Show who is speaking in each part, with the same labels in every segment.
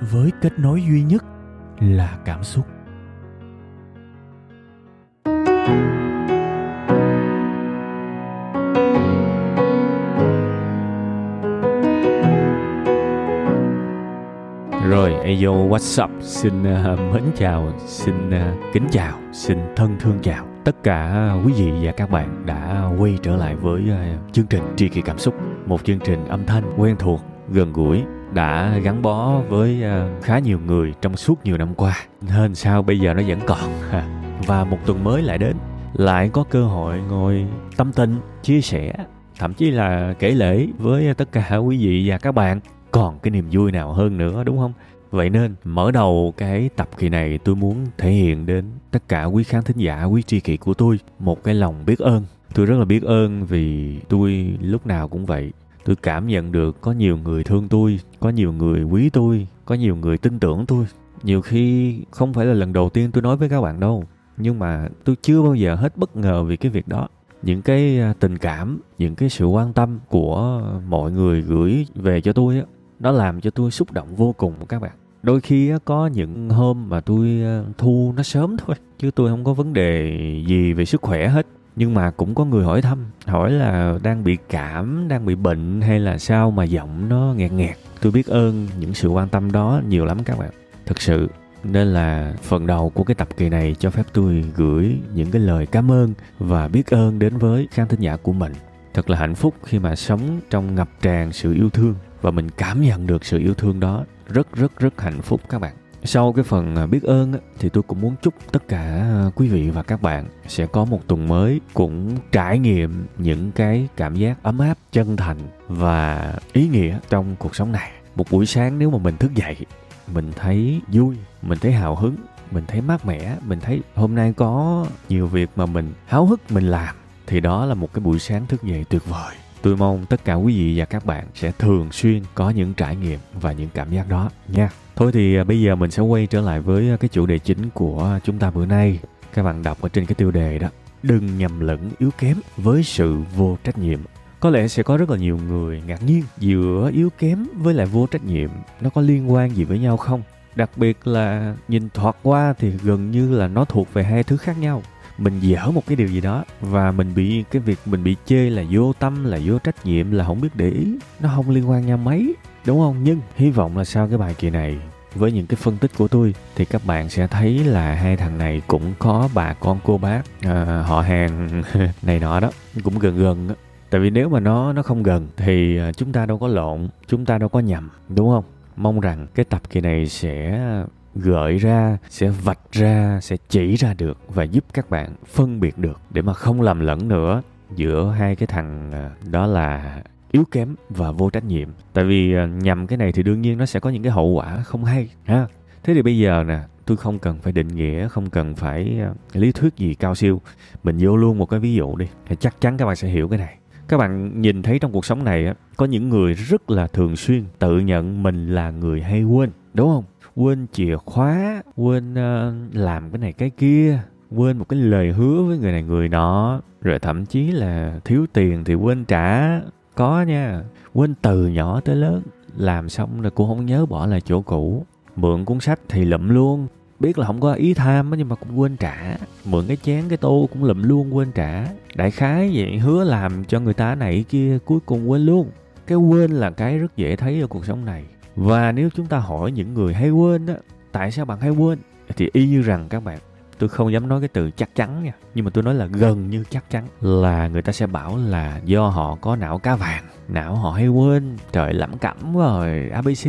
Speaker 1: với kết nối duy nhất là cảm xúc
Speaker 2: Rồi, Ayo, what's up? Xin uh, mến chào, xin uh, kính chào, xin thân thương chào tất cả quý vị và các bạn đã quay trở lại với uh, chương trình Tri Kỷ Cảm Xúc Một chương trình âm thanh quen thuộc, gần gũi đã gắn bó với à, khá nhiều người trong suốt nhiều năm qua. Nên sao bây giờ nó vẫn còn? Và một tuần mới lại đến. Lại có cơ hội ngồi tâm tình, chia sẻ Thậm chí là kể lễ với tất cả quý vị và các bạn. Còn cái niềm vui nào hơn nữa đúng không? Vậy nên mở đầu cái tập kỳ này tôi muốn thể hiện đến tất cả quý khán thính giả quý tri kỷ của tôi một cái lòng biết ơn. Tôi rất là biết ơn vì tôi lúc nào cũng vậy tôi cảm nhận được có nhiều người thương tôi, có nhiều người quý tôi, có nhiều người tin tưởng tôi. Nhiều khi không phải là lần đầu tiên tôi nói với các bạn đâu, nhưng mà tôi chưa bao giờ hết bất ngờ vì cái việc đó. Những cái à, tình cảm, những cái sự quan tâm của mọi người gửi về cho tôi á, nó làm cho tôi xúc động vô cùng các bạn. Đôi khi có những hôm mà tôi à, thu nó sớm thôi, chứ tôi không có vấn đề gì về sức khỏe hết nhưng mà cũng có người hỏi thăm, hỏi là đang bị cảm, đang bị bệnh hay là sao mà giọng nó nghẹt nghẹt. Tôi biết ơn những sự quan tâm đó nhiều lắm các bạn. Thực sự, nên là phần đầu của cái tập kỳ này cho phép tôi gửi những cái lời cảm ơn và biết ơn đến với khán thính giả của mình. Thật là hạnh phúc khi mà sống trong ngập tràn sự yêu thương và mình cảm nhận được sự yêu thương đó. Rất rất rất hạnh phúc các bạn sau cái phần à, biết ơn thì tôi cũng muốn chúc tất cả à, quý vị và các bạn sẽ có một tuần mới cũng trải nghiệm những cái cảm giác ấm áp, chân thành và ý nghĩa trong cuộc sống này. Một buổi sáng nếu mà mình thức dậy, mình thấy vui, mình thấy hào hứng, mình thấy mát mẻ, mình thấy hôm nay có nhiều việc mà mình háo hức mình làm, thì đó là một cái buổi sáng thức dậy tuyệt vời. Tôi mong tất cả quý vị và các bạn sẽ thường xuyên có những trải nghiệm và những cảm giác đó nha. Thôi thì à, bây giờ mình sẽ quay trở lại với à, cái chủ đề chính của chúng ta bữa nay. Các bạn đọc ở trên cái tiêu đề đó. Đừng nhầm lẫn yếu kém với sự vô trách nhiệm. Có lẽ sẽ có rất là nhiều người ngạc nhiên giữa yếu kém với lại vô trách nhiệm nó có liên quan gì với nhau không? Đặc biệt là nhìn thoạt qua thì gần như là nó thuộc về hai thứ khác nhau mình dở một cái điều gì đó và mình bị cái việc mình bị chê là vô tâm là vô trách nhiệm là không biết để ý nó không liên quan nhau mấy đúng không nhưng hy vọng là sau cái bài kỳ này với những cái phân tích của tôi thì các bạn sẽ thấy là hai thằng này cũng có bà con cô bác à, họ hàng này nọ đó cũng gần gần đó. tại vì nếu mà nó nó không gần thì à, chúng ta đâu có lộn chúng ta đâu có nhầm đúng không mong rằng cái tập kỳ này sẽ gợi ra, sẽ vạch ra, sẽ chỉ ra được và giúp các bạn phân biệt được để mà không lầm lẫn nữa giữa hai cái thằng à, đó là yếu kém và vô trách nhiệm. Tại vì à, nhầm cái này thì đương nhiên nó sẽ có những cái hậu quả không hay, ha. Thế thì bây giờ nè, tôi không cần phải định nghĩa, không cần phải à, lý thuyết gì cao siêu. Mình vô luôn một cái ví dụ đi, thì chắc chắn các bạn sẽ hiểu cái này. Các bạn nhìn thấy trong cuộc sống này có những người rất là thường xuyên tự nhận mình là người hay quên, đúng không? Quên chìa khóa quên uh, làm cái này cái kia quên một cái lời hứa với người này người nọ. Rồi thậm chí là thiếu tiền thì quên trả. Có nha quên từ nhỏ tới lớn làm xong rồi cũng không nhớ bỏ lại chỗ cũ. Mượn cuốn sách thì lụm luôn. Biết là không có ý tham nhưng mà cũng quên trả. Mượn cái chén cái tô cũng lụm luôn quên trả. Đại khái vậy hứa làm cho người ta này kia cuối cùng quên luôn. Cái quên là cái rất dễ thấy ở cuộc sống này và nếu chúng ta hỏi những người hay quên á, tại sao bạn hay quên? Thì y như rằng các bạn, tôi không dám nói cái từ chắc chắn nha, nhưng mà tôi nói là gần như chắc chắn là người ta sẽ bảo là do họ có não cá vàng, não họ hay quên, trời lẩm cẩm rồi, ABC.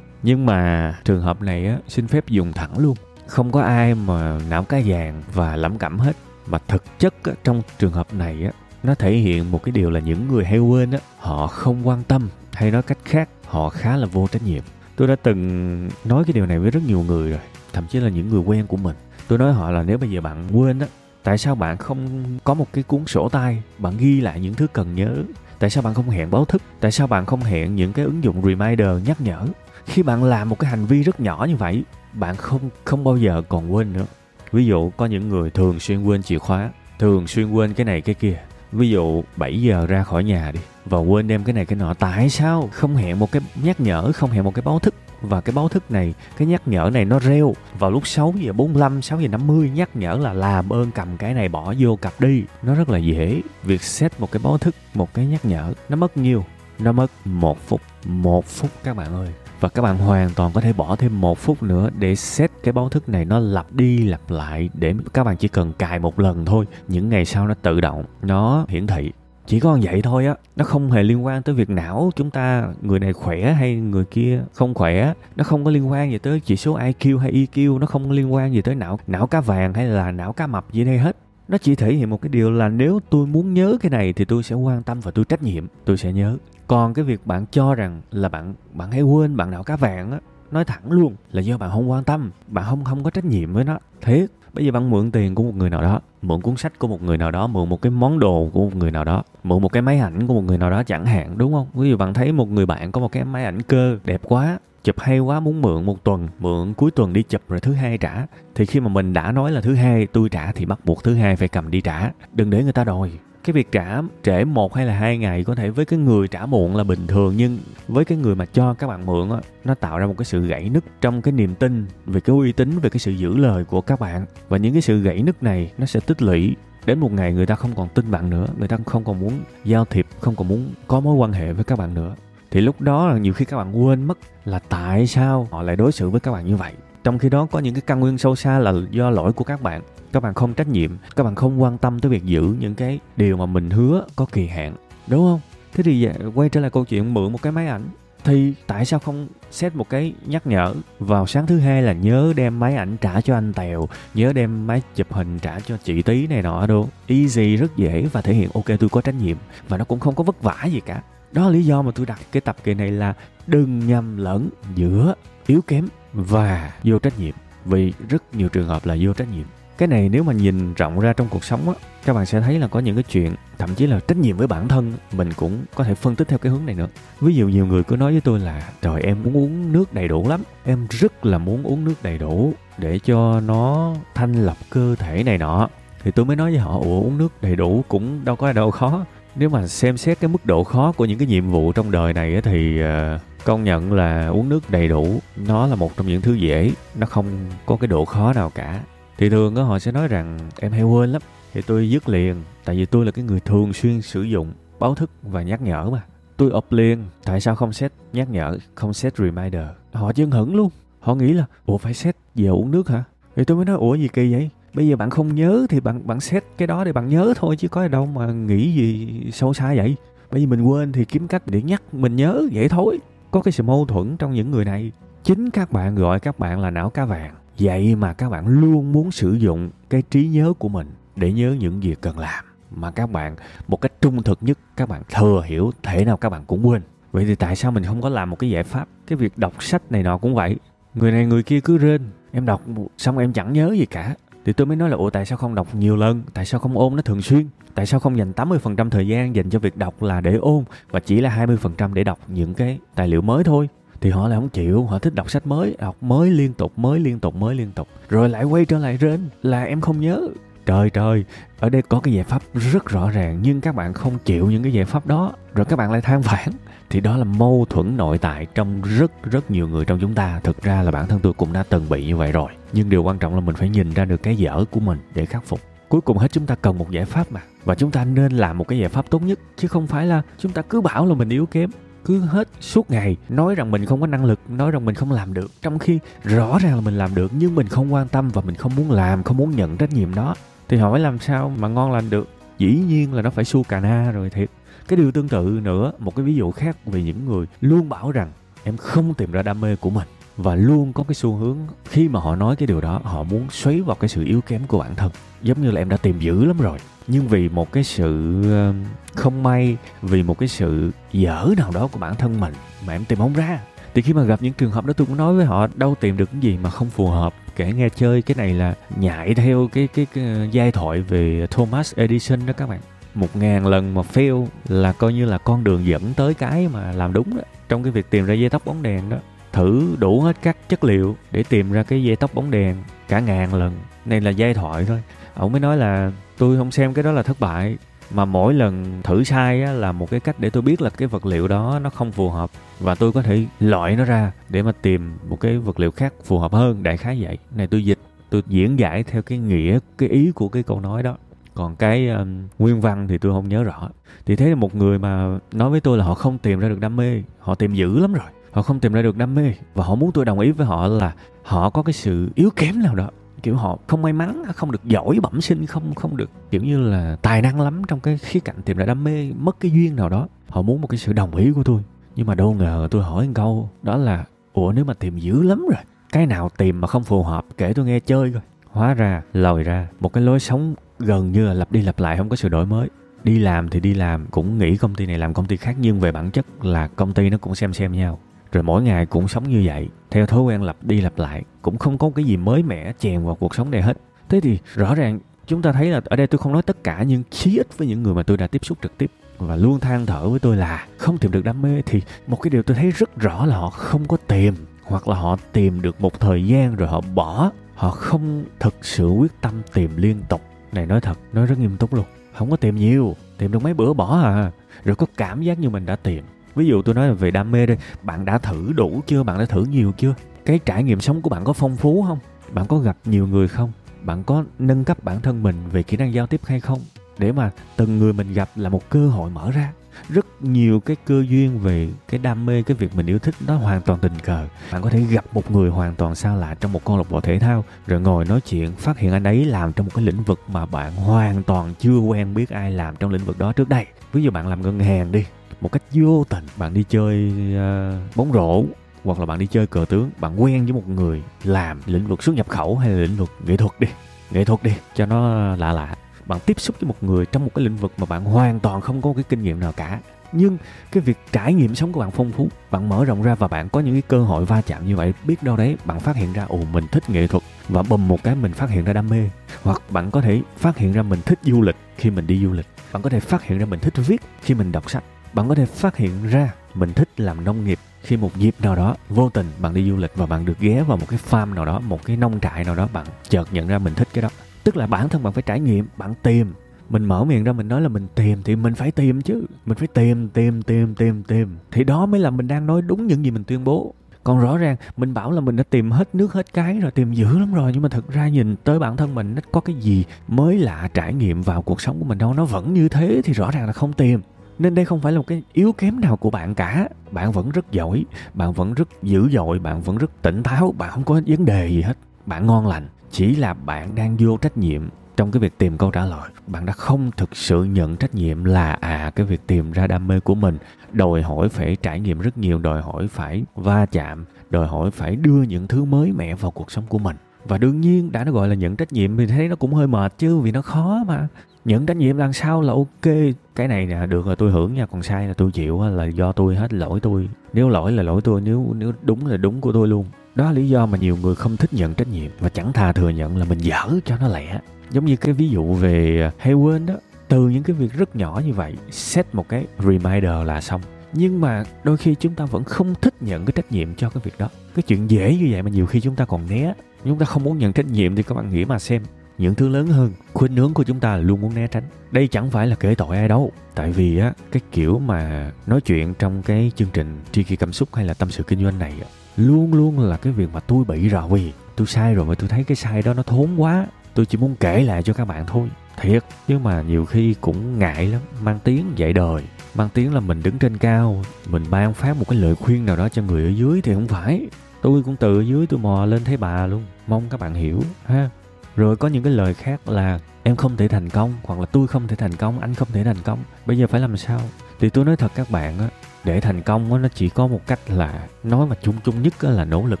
Speaker 2: Nhưng mà trường hợp này á, xin phép dùng thẳng luôn. Không có ai mà não cá vàng và lẩm cẩm hết. Mà thực chất á, trong trường hợp này á, nó thể hiện một cái điều là những người hay quên á, họ không quan tâm hay nói cách khác họ khá là vô trách nhiệm. Tôi đã từng nói cái điều này với rất nhiều người rồi, thậm chí là những người quen của mình. Tôi nói họ là nếu bây giờ bạn quên á, tại sao bạn không có một cái cuốn sổ tay, bạn ghi lại những thứ cần nhớ? Tại sao bạn không hẹn báo thức? Tại sao bạn không hẹn những cái ứng dụng reminder nhắc nhở? Khi bạn làm một cái hành vi rất nhỏ như vậy, bạn không không bao giờ còn quên nữa. Ví dụ, có những người thường xuyên quên chìa khóa, thường xuyên quên cái này cái kia. Ví dụ 7 giờ ra khỏi nhà đi và quên đem cái này cái nọ. Tại sao không hẹn một cái nhắc nhở, không hẹn một cái báo thức? Và cái báo thức này, cái nhắc nhở này nó reo. Vào lúc 6 giờ 45 6 giờ 50 nhắc nhở là làm ơn cầm cái này bỏ vô cặp đi. Nó rất là dễ. Việc set một cái báo thức, một cái nhắc nhở, nó mất nhiều. Nó mất một phút một phút các bạn ơi. Và các bạn hoàn toàn có thể bỏ thêm một phút nữa để set cái báo thức này nó lặp đi lặp lại để các bạn chỉ cần cài một lần thôi. Những ngày sau nó tự động, nó hiển thị chỉ có vậy thôi á, nó không hề liên quan tới việc não chúng ta, người này khỏe hay người kia không khỏe, nó không có liên quan gì tới chỉ số IQ hay EQ nó không có liên quan gì tới não não cá vàng hay là não cá mập gì đây hết. Nó chỉ thể hiện một cái điều là nếu tôi muốn nhớ cái này thì tôi sẽ quan tâm và tôi trách nhiệm, tôi sẽ nhớ. Còn cái việc bạn cho rằng là bạn bạn hay quên bạn não cá vàng á, nói thẳng luôn là do bạn không quan tâm, bạn không không có trách nhiệm với nó. Thế bây giờ bạn mượn tiền của một người nào đó, mượn cuốn sách của một người nào đó, mượn một cái món đồ của một người nào đó, mượn một cái máy ảnh của một người nào đó chẳng hạn, đúng không? Ví dụ bạn thấy một người bạn có một cái máy ảnh cơ đẹp quá, chụp hay quá, muốn mượn một tuần, mượn cuối tuần đi chụp rồi thứ hai trả. Thì khi mà mình đã nói là thứ hai, tôi trả thì bắt buộc thứ hai phải cầm đi trả. Đừng để người ta đòi cái việc trả, trễ một hay là hai ngày có thể với cái người trả muộn là bình thường, nhưng với cái người mà cho các bạn mượn á, nó tạo ra một cái sự gãy nứt trong cái niềm tin về cái uy tín, về cái sự giữ lời của các bạn. Và những cái sự gãy nứt này nó sẽ tích lũy. Đến một ngày người ta không còn tin bạn nữa, người ta không còn muốn giao thiệp, không còn muốn có mối quan hệ với các bạn nữa. Thì lúc đó là nhiều khi các bạn quên mất là tại sao họ lại đối xử với các bạn như vậy. Trong khi đó có những cái căn nguyên sâu xa là do lỗi của các bạn các bạn không trách nhiệm, các bạn không quan tâm tới việc giữ những cái điều mà mình hứa có kỳ hạn, đúng không? Thế thì à, quay trở lại câu chuyện mượn một cái máy ảnh, thì tại sao không set một cái nhắc nhở vào sáng thứ hai là nhớ đem máy ảnh trả cho anh tèo, nhớ đem máy chụp hình trả cho chị tí này nọ đâu easy, rất dễ và thể hiện, ok, tôi có trách nhiệm và nó cũng không có vất vả gì cả. Đó là lý do mà tôi đặt cái tập kỳ này là đừng nhầm lẫn giữa yếu kém và vô trách nhiệm, vì rất nhiều trường hợp là vô trách nhiệm cái này nếu mà nhìn rộng ra trong cuộc sống á, các bạn sẽ thấy là có những cái chuyện, thậm chí là trách nhiệm với bản thân, mình cũng có thể phân tích theo cái hướng này nữa. Ví dụ nhiều người cứ nói với tôi là, trời, em muốn uống nước đầy đủ lắm, em rất là muốn uống nước đầy đủ để cho nó thanh lọc cơ thể này nọ. Thì tôi mới nói với họ, ủa, uống nước đầy đủ cũng đâu có đâu khó. Nếu mà xem xét cái mức độ khó của những cái nhiệm vụ trong đời này thì ờ, công nhận là uống nước đầy đủ nó là một trong những thứ dễ, nó không có cái độ khó nào cả thì thường họ sẽ nói rằng, em hay quên lắm, thì tôi dứt liền, tại vì tôi là cái người thường xuyên sử dụng báo thức và nhắc nhở mà. Tôi ập liền, tại sao không set nhắc nhở, không set reminder? Họ chân hững luôn. Họ nghĩ là, ủa, phải set giờ uống nước hả? Thì tôi mới nói, ủa, gì kỳ vậy? Bây giờ bạn không nhớ thì bạn bạn set cái đó để bạn nhớ thôi, chứ có đâu mà nghĩ gì sâu xa vậy. Bởi vì mình quên thì kiếm cách để nhắc, mình nhớ, vậy thôi. Có cái sự mâu thuẫn trong những người này. Chính các bạn, gọi các bạn là não cá vàng vậy mà các bạn luôn muốn sử dụng cái trí nhớ của mình để nhớ những việc cần làm. Mà các bạn, một cách trung thực nhất, các bạn thừa hiểu, thể nào các bạn cũng quên. Vậy thì tại sao mình không có làm một cái giải pháp, cái việc đọc sách này nọ cũng vậy? Người này người kia cứ rên. Em đọc xong em chẳng nhớ gì cả. Thì tôi mới nói là, ủa, tại sao không đọc nhiều lần? Tại sao không ôn nó thường xuyên? Tại sao không dành 80% thời gian dành cho việc đọc là để ôn và chỉ là 20% để đọc những cái tài liệu mới thôi? Thì họ lại không chịu, họ thích đọc sách mới, đọc mới liên tục, mới liên tục, mới liên tục. Rồi lại quay trở lại rên, là em không nhớ. Trời trời, ở đây có cái giải pháp rất rõ ràng, nhưng các bạn không chịu những cái giải pháp đó. Rồi các bạn lại than vãn. Thì đó là mâu thuẫn nội tại trong rất rất nhiều người trong chúng ta. Thực ra là bản thân tôi cũng đã từng bị như vậy rồi. Nhưng điều quan trọng là mình phải nhìn ra được cái dở của mình để khắc phục. Cuối cùng hết chúng ta cần một giải pháp mà. Và chúng ta nên làm một cái giải pháp tốt nhất, chứ không phải là chúng ta cứ bảo là mình yếu kém cứ hết suốt ngày nói rằng mình không có năng lực, nói rằng mình không làm được, trong khi rõ ràng là mình làm được nhưng mình không quan tâm và mình không muốn làm, không muốn nhận trách nhiệm đó. Thì hỏi làm sao mà ngon lành được? Dĩ nhiên là nó phải su cà na rồi thiệt. Cái điều tương tự nữa, một cái ví dụ khác về những người luôn bảo rằng em không tìm ra đam mê của mình và luôn có cái xu hướng khi mà họ nói cái điều đó họ muốn xoáy vào cái sự yếu kém của bản thân. Giống như là em đã tìm dữ lắm rồi. Nhưng vì một cái sự ờ, không may vì một cái sự dở nào đó của bản thân mình mà em tìm không ra. Thì khi mà gặp những trường hợp đó tôi cũng nói với họ đâu tìm được cái gì mà không phù hợp? Kể nghe chơi cái này là nhại theo cái cái, cái, cái giai thoại về Thomas Edison đó các bạn. Một ngàn lần mà fail là coi như là con đường dẫn tới cái mà làm đúng đó. Trong cái việc tìm ra dây tóc bóng đèn đó thử đủ hết các chất liệu để tìm ra cái dây tóc bóng đèn cả ngàn lần. Này là giai thoại thôi. Ông mới nói là tôi không xem cái đó là thất bại mà mỗi lần thử sai á, là một cái cách để tôi biết là cái vật liệu đó nó không phù hợp và tôi có thể loại nó ra để mà tìm một cái vật liệu khác phù hợp hơn. Đại khái vậy. Này tôi dịch tôi diễn giải theo cái nghĩa cái ý của cái câu nói đó. Còn cái um, nguyên văn thì tôi không nhớ rõ. Thì thế là một người mà nói với tôi là họ không tìm ra được đam mê họ tìm dữ lắm rồi họ không tìm ra được đam mê và họ muốn tôi đồng ý với họ là họ có cái sự yếu kém nào đó. Kiểu họ không may mắn, không được giỏi bẩm sinh, không không được, kiểu như là, tài năng lắm trong cái khía cạnh tìm ra đam mê, mất cái duyên nào đó. Họ muốn một cái sự đồng ý của tôi. Nhưng mà đâu ngờ tôi hỏi một câu, đó là, ủa, nếu mà tìm dữ lắm rồi, cái nào tìm mà không phù hợp, kể tôi nghe chơi coi. Hóa ra, lòi ra, một cái lối sống gần như là lặp đi lặp lại, không có sự đổi mới. Đi làm thì đi làm, cũng nghĩ công ty này làm công ty khác, nhưng về bản chất là công ty nó cũng xem xem nhau rồi mỗi ngày cũng sống như vậy. Theo thói quen lặp đi lặp lại, cũng không có cái gì mới mẻ chèn vào cuộc sống này hết. Thế thì rõ ràng, chúng ta thấy là ở đây tôi không nói tất cả, nhưng chí ít với những người mà tôi đã tiếp xúc trực tiếp và luôn than thở với tôi là không tìm được đam mê thì một cái điều tôi thấy rất rõ là họ không có tìm, hoặc là họ tìm được một thời gian rồi họ bỏ. Họ không thực sự quyết tâm tìm liên tục. Này, nói thật, nói rất nghiêm túc luôn. Không có tìm nhiều, tìm được mấy bữa bỏ à. Rồi có cảm giác như mình đã tìm ví dụ tôi nói là về đam mê đây, bạn đã thử đủ chưa? Bạn đã thử nhiều chưa? Cái trải nghiệm sống của bạn có phong phú không? Bạn có gặp nhiều người không? Bạn có nâng cấp bản thân mình về kỹ năng giao tiếp hay không? Để mà từng người mình gặp là một cơ hội mở ra. Rất nhiều cái cơ duyên về cái đam mê, cái việc mình yêu thích nó hoàn toàn tình cờ. Bạn có thể gặp một người hoàn toàn xa lạ trong một câu lạc bộ thể thao, rồi ngồi nói chuyện, phát hiện anh ấy làm trong một cái lĩnh vực mà bạn hoàn toàn chưa quen biết ai làm trong lĩnh vực đó trước đây. Ví dụ bạn làm ngân hàng đi một cách vô tình. Bạn đi chơi uh, bóng rổ hoặc là bạn đi chơi cờ tướng bạn quen với một người làm lĩnh vực xuất nhập khẩu hay là lĩnh vực nghệ thuật đi. Nghệ thuật đi cho nó lạ lạ. Bạn tiếp xúc với một người trong một cái lĩnh vực mà bạn hoàn toàn không có cái kinh nghiệm nào cả. Nhưng cái việc trải nghiệm sống của bạn phong phú bạn mở rộng ra và bạn có những cái cơ hội va chạm như vậy biết đâu đấy bạn phát hiện ra ồ mình thích nghệ thuật và bầm một cái mình phát hiện ra đam mê. Hoặc bạn có thể phát hiện ra mình thích du lịch khi mình đi du lịch. Bạn có thể phát hiện ra mình thích viết khi mình đọc sách bạn có thể phát hiện ra mình thích làm nông nghiệp. Khi một dịp nào đó, vô tình bạn đi du lịch và bạn được ghé vào một cái farm nào đó, một cái nông trại nào đó, bạn chợt nhận ra mình thích cái đó. Tức là bản thân bạn phải trải nghiệm, bạn tìm. Mình mở miệng ra mình nói là mình tìm thì mình phải tìm chứ. Mình phải tìm tìm tìm tìm tìm. Thì đó mới là mình đang nói đúng những gì mình tuyên bố. Còn rõ ràng, mình bảo là mình đã tìm hết nước hết cái rồi, tìm dữ lắm rồi. Nhưng mà thực ra nhìn tới bản thân mình, nó có cái gì mới lạ trải nghiệm vào cuộc sống của mình đâu? Nó vẫn như thế thì rõ ràng là không tìm nên đây không phải là một cái yếu kém nào của bạn cả. Bạn vẫn rất giỏi, bạn vẫn rất dữ dội, bạn vẫn rất tỉnh táo, bạn không có vấn đề gì hết. Bạn ngon lành, chỉ là bạn đang vô trách nhiệm trong cái việc tìm câu trả lời. Bạn đã không thực sự nhận trách nhiệm là à cái việc tìm ra đam mê của mình. Đòi hỏi phải trải nghiệm rất nhiều, đòi hỏi phải va chạm, đòi hỏi phải đưa những thứ mới mẻ vào cuộc sống của mình. Và đương nhiên, đã nó gọi là nhận trách nhiệm thì thấy nó cũng hơi mệt chứ, vì nó khó mà nhận trách nhiệm lần sau là ok. Cái này nè, được là tôi hưởng nha. Còn sai là tôi chịu là do tôi hết lỗi tôi. Nếu lỗi là lỗi tôi, nếu nếu đúng là đúng của tôi luôn. Đó là lý do mà nhiều người không thích nhận trách nhiệm và chẳng thà thừa nhận là mình dở cho nó lẹ. Giống như cái ví dụ về à, hay quên đó. Từ những cái việc rất nhỏ như vậy, set một cái reminder là xong. Nhưng mà đôi khi chúng ta vẫn không thích nhận cái trách nhiệm cho cái việc đó. Cái chuyện dễ như vậy mà nhiều khi chúng ta còn né. Chúng ta không muốn nhận trách nhiệm thì các bạn nghĩ mà xem những thứ lớn hơn khuynh hướng của chúng ta luôn muốn né tránh. Đây chẳng phải là kể tội ai đâu. Tại vì á cái kiểu mà nói chuyện trong cái chương trình tri kỷ cảm xúc hay là tâm sự kinh doanh này á, luôn luôn là cái việc mà tôi bị rồi tôi sai rồi mà tôi thấy cái sai đó nó thốn quá. Tôi chỉ muốn kể lại cho các bạn thôi. Thiệt nhưng mà nhiều khi cũng ngại lắm. Mang tiếng dạy đời. Mang tiếng là mình đứng trên cao mình ban phát một cái lời khuyên nào đó cho người ở dưới thì không phải. Tôi cũng từ ở dưới tôi mò lên thấy bà luôn. Mong các bạn hiểu ha rồi có những cái lời khác là, em không thể thành công, hoặc là, tôi không thể thành công, anh không thể thành công. Bây giờ phải làm sao? Thì tôi nói thật các bạn á, để thành công á, nó chỉ có một cách là nói mà chung chung nhất á là nỗ lực.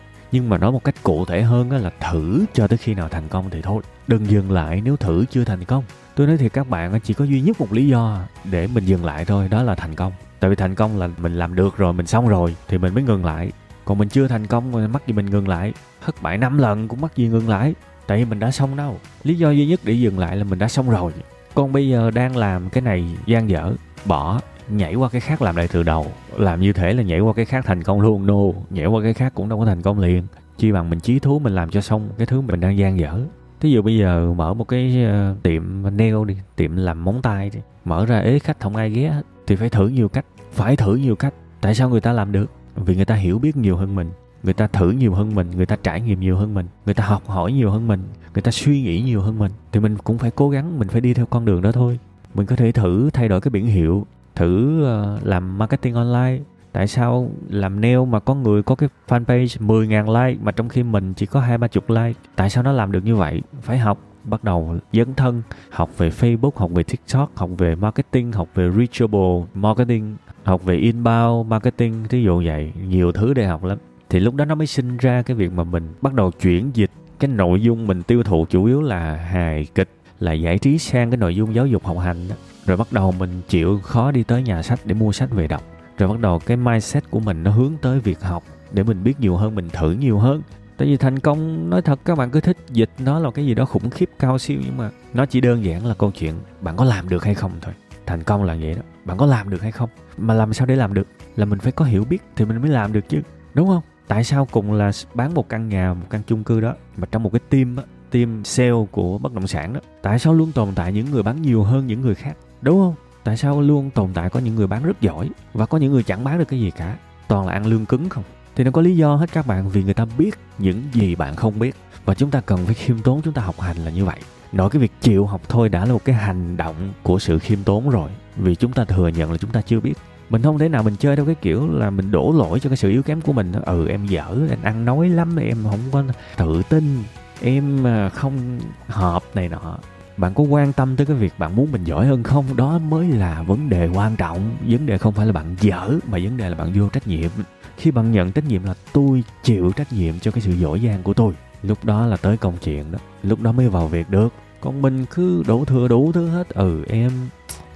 Speaker 2: Nhưng mà nói một cách cụ thể hơn á là thử cho tới khi nào thành công thì thôi. Đừng dừng lại nếu thử chưa thành công. Tôi nói thì các bạn chỉ có duy nhất một lý do để mình dừng lại thôi, đó là thành công. Tại vì thành công là mình làm được rồi, mình xong rồi thì mình mới ngừng lại. Còn mình chưa thành công rồi mắc gì mình ngừng lại? Thất bại năm lần cũng mắc gì ngừng lại tại vì mình đã xong đâu. Lý do duy nhất để dừng lại là mình đã xong rồi. Con bây giờ đang làm cái này gian dở bỏ nhảy qua cái khác làm lại từ đầu. Làm như thế là nhảy qua cái khác thành công luôn. No nhảy qua cái khác cũng đâu có thành công liền. Chi bằng mình chí thú mình làm cho xong cái thứ mình đang gian dở. Thí dụ bây giờ mở một cái ờ, tiệm nail đi, tiệm làm móng tay đi, mở ra ế khách không ai ghé thì phải thử nhiều cách, phải thử nhiều cách. Tại sao người ta làm được? Vì người ta hiểu biết nhiều hơn mình, người ta thử nhiều hơn mình, người ta trải nghiệm nhiều hơn mình, người ta học hỏi nhiều hơn mình, người ta suy nghĩ nhiều hơn mình thì mình cũng phải cố gắng, mình phải đi theo con đường đó thôi. Mình có thể thử thay đổi cái biển hiệu, thử ờ, làm marketing online, tại sao làm nail mà có người có cái fanpage 10.000 like mà trong khi mình chỉ có hai ba chục like? Tại sao nó làm được như vậy? Phải học bắt đầu dấn thân học về Facebook học về TikTok học về marketing học về reachable marketing học về inbound marketing thí dụ vậy. Nhiều thứ để học lắm thì lúc đó nó mới sinh ra cái việc mà mình bắt đầu chuyển dịch cái nội dung mình tiêu thụ, chủ yếu là hài kịch, là giải trí sang cái nội dung giáo dục học hành đó. rồi bắt đầu mình chịu khó đi tới nhà sách để mua sách về đọc. Rồi bắt đầu cái mindset của mình nó hướng tới việc học để mình biết nhiều hơn, mình thử nhiều hơn. Tại vì thành công, nói thật, các bạn cứ thích dịch nó là cái gì đó khủng khiếp cao siêu, nhưng mà nó chỉ đơn giản là câu chuyện, bạn có làm được hay không thôi. Thành công là vậy đó. Bạn có làm được hay không? Mà làm sao để làm được? Là mình phải có hiểu biết thì mình mới làm được chứ, đúng không? Tại sao cùng là bán một căn nhà, một căn chung cư đó, mà trong một cái team á, team sale của bất động sản đó, tại sao luôn tồn tại những người bán nhiều hơn những người khác? Đúng không? Tại sao luôn tồn tại có những người bán rất giỏi và có những người chẳng bán được cái gì cả? Toàn là ăn lương cứng không? Thì nó có lý do hết các bạn, vì người ta biết những gì bạn không biết. Và chúng ta cần phải khiêm tốn, chúng ta học hành là như vậy. Nội cái việc chịu học thôi đã là một cái hành động của sự khiêm tốn rồi. Vì chúng ta thừa nhận là chúng ta chưa biết mình không thể nào mình chơi theo cái kiểu là mình đổ lỗi cho cái sự yếu kém của mình. Ừ em dở em ăn nói lắm, em không có tự tin, em à, không hợp này nọ. Bạn có quan tâm tới cái việc bạn muốn mình giỏi hơn không? Đó mới là vấn đề quan trọng. Vấn đề không phải là bạn dở, mà vấn đề là bạn vô trách nhiệm. Khi bạn nhận trách nhiệm là tôi chịu trách nhiệm cho cái sự giỏi giang của tôi. Lúc đó là tới công chuyện đó. Lúc đó mới vào việc được còn mình cứ đổ thừa đủ thứ hết ừ em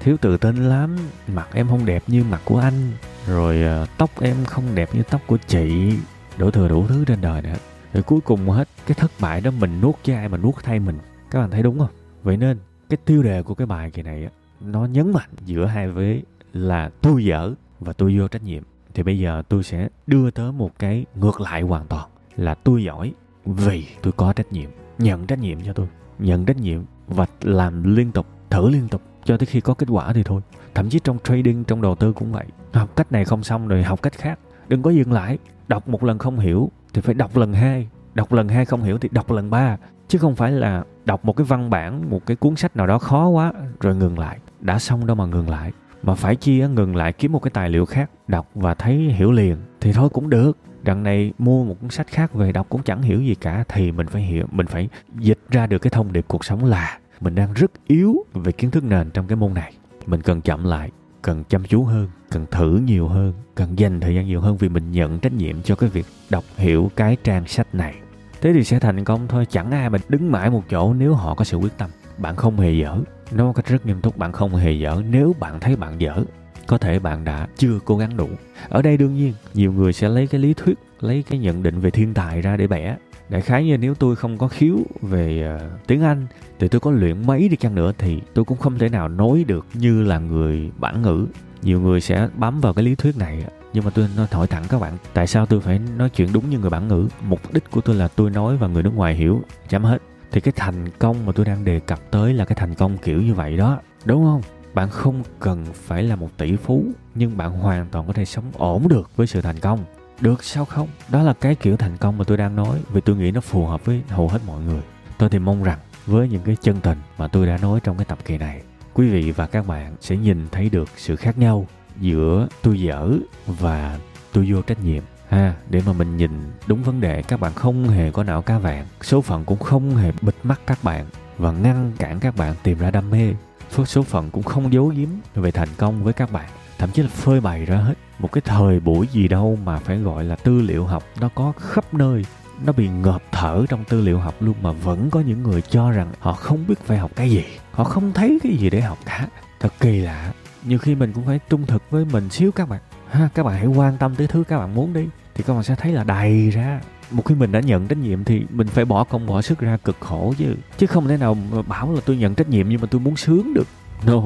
Speaker 2: thiếu tự tin lắm mặt em không đẹp như mặt của anh rồi uh, tóc em không đẹp như tóc của chị đổ thừa đủ thứ trên đời này rồi cuối cùng hết cái thất bại đó mình nuốt cho ai mà nuốt thay mình các bạn thấy đúng không Vậy nên cái tiêu đề của cái bài kỳ này nó nhấn mạnh giữa hai vế là tôi dở và tôi vô trách nhiệm. Thì bây giờ tôi sẽ đưa tới một cái ngược lại hoàn toàn là tôi giỏi vì tôi có trách nhiệm. Nhận trách nhiệm cho tôi. Nhận trách nhiệm và làm liên tục, thử liên tục cho tới khi có kết quả thì thôi. Thậm chí trong trading, trong đầu tư cũng vậy. Học cách này không xong rồi học cách khác. Đừng có dừng lại. Đọc một lần không hiểu thì phải đọc lần hai. Đọc lần hai không hiểu thì đọc lần ba chứ không phải là đọc một cái văn bản một cái cuốn sách nào đó khó quá rồi ngừng lại đã xong đâu mà ngừng lại mà phải chia ngừng lại kiếm một cái tài liệu khác đọc và thấy hiểu liền thì thôi cũng được đằng này mua một cuốn sách khác về đọc cũng chẳng hiểu gì cả, thì mình phải hiểu, mình phải dịch ra được cái thông điệp cuộc sống là mình đang rất yếu về kiến thức nền trong cái môn này. Mình cần chậm lại, cần chăm chú hơn, cần thử nhiều hơn, cần dành thời gian nhiều hơn vì mình nhận trách nhiệm cho cái việc đọc hiểu cái trang sách này. Thế thì sẽ thành công thôi, chẳng ai mà đứng mãi một chỗ nếu họ có sự quyết tâm. Bạn không hề dở. Nói một cách rất nghiêm túc, bạn không hề dở nếu bạn thấy bạn dở có thể bạn đã chưa cố gắng đủ. Ở đây đương nhiên nhiều người sẽ lấy cái lý thuyết lấy cái nhận định về thiên tài ra để bẻ. Đại khái như nếu tôi không có khiếu về uh, tiếng anh thì tôi có luyện mấy đi chăng nữa thì tôi cũng không thể nào nói được như là người bản ngữ. Nhiều người sẽ bám vào cái lý thuyết này nhưng mà tôi nói hỏi thẳng các bạn tại sao tôi phải nói chuyện đúng như người bản ngữ? Mục đích của tôi là tôi nói và người nước ngoài hiểu chấm hết. Thì cái thành công mà tôi đang đề cập tới là cái thành công kiểu như vậy đó đúng không? Bạn không cần phải là một tỷ phú, nhưng bạn hoàn toàn có thể sống ổn được với sự thành công. Được sao không? Đó là cái kiểu thành công mà tôi đang nói, vì tôi nghĩ nó phù hợp với hầu hết mọi người. Tôi thì mong rằng, với những cái chân tình mà tôi đã nói trong cái tập kỳ này, quý vị và các bạn sẽ nhìn thấy được sự khác nhau giữa tôi dở và tôi vô trách nhiệm. Ha, để mà mình nhìn đúng vấn đề, các bạn không hề có não cá vàng, số phận cũng không hề bịt mắt các bạn và ngăn cản các bạn tìm ra đam mê số phận cũng không giấu giếm về thành công với các bạn. Thậm chí là phơi bày ra hết một cái thời buổi gì đâu mà phải gọi là tư liệu học. Nó có khắp nơi. Nó bị ngợp thở trong tư liệu học luôn mà vẫn có những người cho rằng họ không biết phải học cái gì. Họ không thấy cái gì để học cả. Thật kỳ lạ. Nhiều khi mình cũng phải trung thực với mình xíu các bạn. Ha, các bạn hãy quan tâm tới thứ các bạn muốn đi, thì các bạn sẽ thấy là đầy ra một khi mình đã nhận trách nhiệm thì mình phải bỏ công bỏ sức ra cực khổ chứ. Chứ không thể nào mà bảo là tôi nhận trách nhiệm nhưng mà tôi muốn sướng được. No.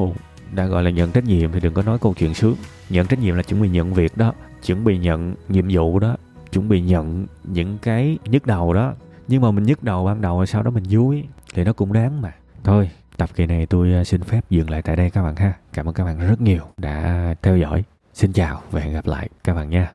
Speaker 2: Đã gọi là nhận trách nhiệm thì đừng có nói câu chuyện sướng. Nhận trách nhiệm là chuẩn bị nhận việc đó chuẩn bị nhận nhiệm vụ đó chuẩn bị nhận những cái nhức đầu đó. Nhưng mà mình nhức đầu ban đầu sau đó mình vui thì nó cũng đáng mà. Thôi tập kỳ này tôi à, xin phép dừng lại tại đây các bạn ha. Cảm ơn các bạn rất nhiều đã theo dõi. Xin chào và hẹn gặp lại các bạn nha